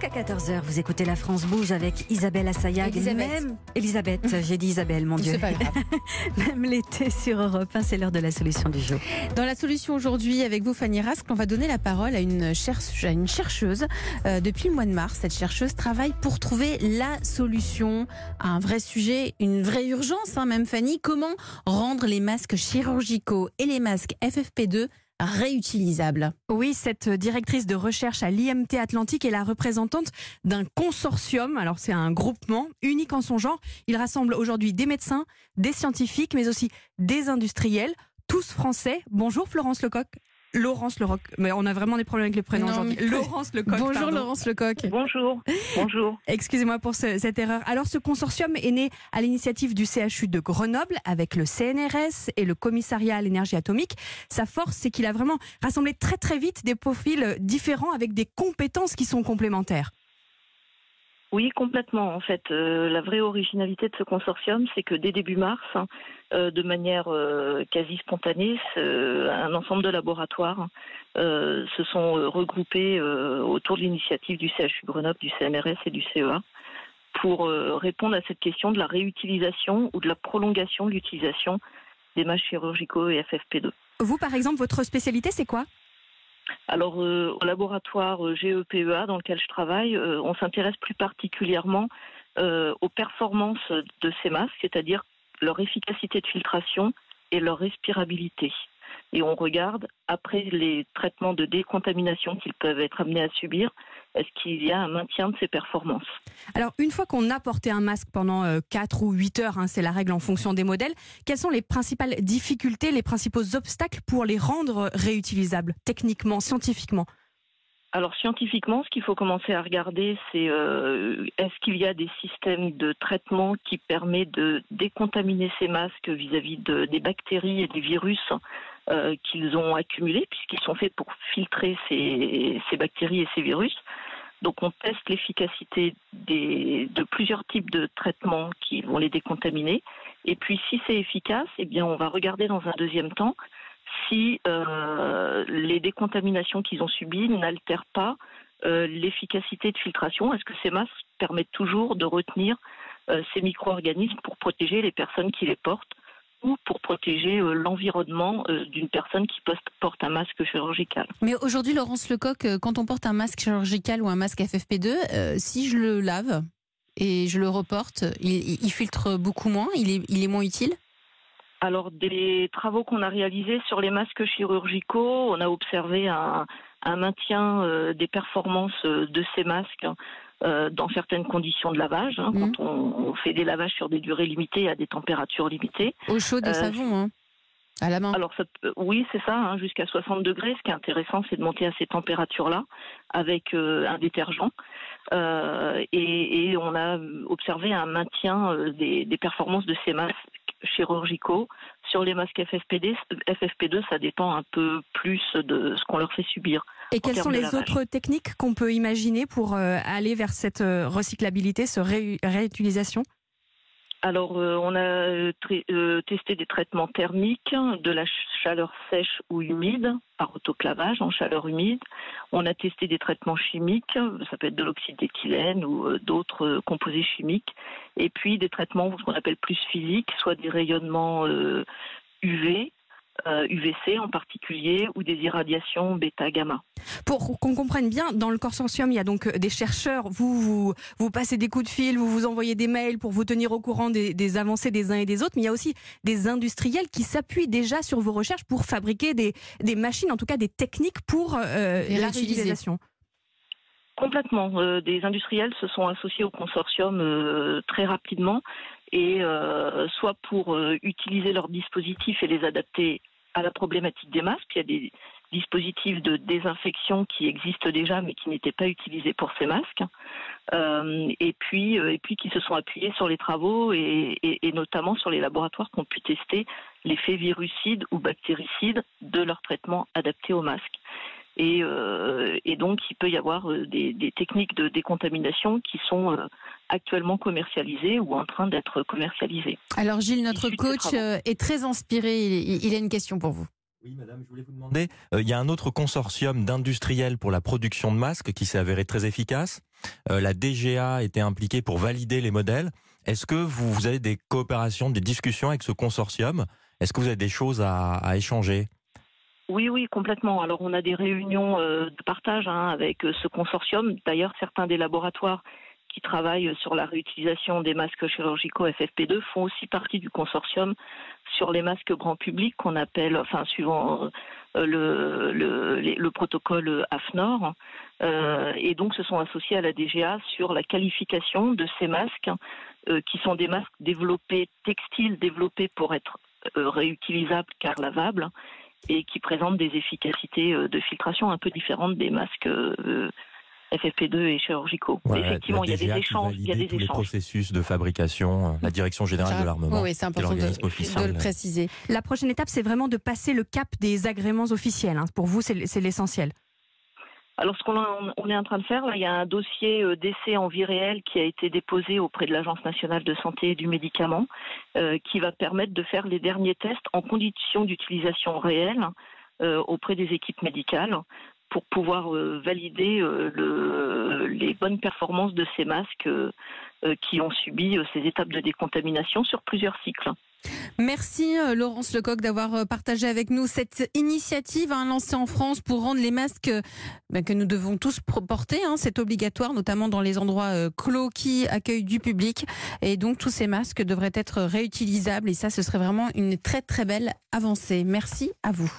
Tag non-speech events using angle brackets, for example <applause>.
Jusqu'à 14h, vous écoutez La France Bouge avec Isabelle Assayag. Elisabeth. Même Elisabeth, j'ai dit Isabelle, mon Dieu. C'est pas grave. <laughs> Même l'été sur Europe 1, c'est l'heure de la solution du jour. Dans la solution aujourd'hui, avec vous, Fanny Rasque, on va donner la parole à une, cherche- à une chercheuse. Euh, depuis le mois de mars, cette chercheuse travaille pour trouver la solution à un vrai sujet, une vraie urgence, hein, même Fanny. Comment rendre les masques chirurgicaux et les masques FFP2 réutilisables Oui, cette directrice de recherche à l'IMT Atlantique est la représentante d'un consortium. Alors, c'est un groupement unique en son genre. Il rassemble aujourd'hui des médecins, des scientifiques, mais aussi des industriels, tous français. Bonjour Florence Lecoq. Laurence Leroc. Mais on a vraiment des problèmes avec les prénoms aujourd'hui. mais- Laurence Lecoq. Bonjour pardon. Laurence Lecoq. Bonjour, bonjour. Excusez-moi pour ce- cette erreur. Alors, ce consortium est né à l'initiative du CHU de Grenoble avec le CNRS et le Commissariat à l'énergie atomique. Sa force, c'est qu'il a vraiment rassemblé très très vite des profils différents avec des compétences qui sont complémentaires. Oui, complètement. En fait, Euh, la vraie originalité de ce consortium, c'est que dès début mars, hein, euh, de manière euh, quasi spontanée, un ensemble de laboratoires se sont regroupés autour de l'initiative du CHU Grenoble, du CNRS et du CEA pour répondre à cette question de la réutilisation ou de la prolongation de l'utilisation des masques chirurgicaux et FFP2. Vous, par exemple, votre spécialité, c'est quoi? Alors, euh, au laboratoire euh, GEPEA dans lequel je travaille, euh, on s'intéresse plus particulièrement aux performances de ces masques, c'est-à-dire leur efficacité de filtration et leur respirabilité. Et on regarde, après les traitements de décontamination qu'ils peuvent être amenés à subir, est-ce qu'il y a un maintien de ces performances? Alors, une fois qu'on a porté un masque pendant 4 ou 8 heures, hein, c'est la règle en fonction des modèles, quelles sont les principales difficultés, les principaux obstacles pour les rendre réutilisables, techniquement, scientifiquement? Alors scientifiquement, ce qu'il faut commencer à regarder, c'est euh, est-ce qu'il y a des systèmes de traitement qui permettent de décontaminer ces masques vis-à-vis de- des bactéries et des virus? Euh, qu'ils ont accumulés, puisqu'ils sont faits pour filtrer ces, bactéries et ces virus. Donc on teste l'efficacité de plusieurs types de traitements qui vont les décontaminer. Et puis si c'est efficace, eh bien on va regarder dans un deuxième temps si euh, les décontaminations qu'ils ont subies n'altèrent pas euh, l'efficacité de filtration. Est-ce que ces masques permettent toujours de retenir ces micro-organismes pour protéger les personnes qui les portent? Ou pour protéger euh, l'environnement euh, d'une personne qui porte un masque chirurgical. Mais aujourd'hui, Laurence Lecoq, euh, quand on porte un masque chirurgical ou un masque FFP2, euh, si je le lave et je le reporte, il, il- il filtre beaucoup moins, il est, il est moins utile? Alors, des travaux qu'on a réalisés sur les masques chirurgicaux, on a observé un, un maintien des performances de ces masques euh, dans certaines conditions de lavage. hein, Mhm. Quand on, on fait des lavages sur des durées limitées à des températures limitées. Au chaud de Euh, savon, hein, à la main. Alors, ça peut- oui, c'est ça, hein, jusqu'à 60 degrés. Ce qui est intéressant, c'est de monter à ces températures-là avec euh, un détergent. Euh, et, et on a observé un maintien des, des performances de ces masques chirurgicaux sur les masques FFPD. FFP2, ça dépend un peu plus de ce qu'on leur fait subir. Et quelles sont les autres techniques qu'on peut imaginer pour euh, aller vers cette euh, recyclabilité, ce ré- réutilisation? Alors, euh, on a euh, testé des traitements thermiques, de la ch- chaleur sèche ou humide, par autoclavage en chaleur humide. On a testé des traitements chimiques, ça peut être de l'oxyde d'éthylène ou euh, d'autres composés chimiques. Et puis des traitements, ce qu'on appelle plus physiques, soit des rayonnements UV, euh, UVC en particulier, ou des irradiations bêta-gamma. Pour qu'on comprenne bien, dans le consortium, il y a donc euh, des chercheurs, vous, vous, vous passez des coups de fil, vous vous envoyez des mails pour vous tenir au courant des, des avancées des uns et des autres, mais il y a aussi des industriels qui s'appuient déjà sur vos recherches pour fabriquer des, des machines, en tout cas des techniques pour euh, la réutilisation. Complètement. Euh, des industriels se sont associés au consortium euh, très rapidement et euh, soit pour euh, utiliser leurs dispositifs et les adapter à la problématique des masques. Il y a des dispositifs de désinfection qui existent déjà mais qui n'étaient pas utilisés pour ces masques. Euh, et puis euh, et puis qui se sont appuyés sur les travaux et, et- et notamment sur les laboratoires qui ont pu tester l'effet virucide ou bactéricide de leur traitement adapté aux masques. Et, euh, et donc, il peut y avoir euh, des, des techniques de décontamination qui sont euh, actuellement commercialisées ou en train d'être commercialisées. Alors Gilles, notre coach est très inspiré. Il, a une question pour vous. Oui, madame, je voulais vous demander, il y a un autre consortium d'industriels pour la production de masques qui s'est avéré très efficace. la DGA était impliquée pour valider les modèles. Est-ce que vous, vous, avez des coopérations, des discussions avec ce consortium? Est-ce que vous avez des choses à, à échanger? Oui, oui, complètement. Alors, on a des réunions de partage hein, avec ce consortium. D'ailleurs, certains des laboratoires qui travaillent sur la réutilisation des masques chirurgicaux FFP2 font aussi partie du consortium sur les masques grand public qu'on appelle, enfin suivant euh, le, le, le protocole AFNOR, euh, et donc se sont associés à la DGA sur la qualification de ces masques euh, qui sont des masques développés textiles, développés pour être réutilisables car lavables et qui présentent des efficacités de filtration un peu différentes des masques FFP2 et chirurgicaux. Effectivement, il y a des échanges. Il y a des tous les processus de fabrication, euh, la Direction générale de l'armement. Oui, c'est important de, le préciser. La prochaine étape, c'est vraiment de passer le cap des agréments officiels. Hein. Pour vous, c'est l'essentiel. Alors, ce qu'on est en train de faire, il y a un dossier euh, d'essai en vie réelle qui a été déposé auprès de l'Agence nationale de santé et du médicament, euh, qui va permettre de faire les derniers tests en conditions d'utilisation réelle auprès des équipes médicales pour pouvoir euh, valider euh, les bonnes performances de ces masques euh, qui ont subi ces étapes de décontamination sur plusieurs cycles. Merci Laurence Lecoq d'avoir partagé avec nous cette initiative hein, lancée en France pour rendre les masques ben, que nous devons tous porter. Hein, c'est obligatoire, notamment dans les endroits clos qui accueillent du public. Et donc tous ces masques devraient être réutilisables et ça, ce serait vraiment une très très belle avancée. Merci à vous.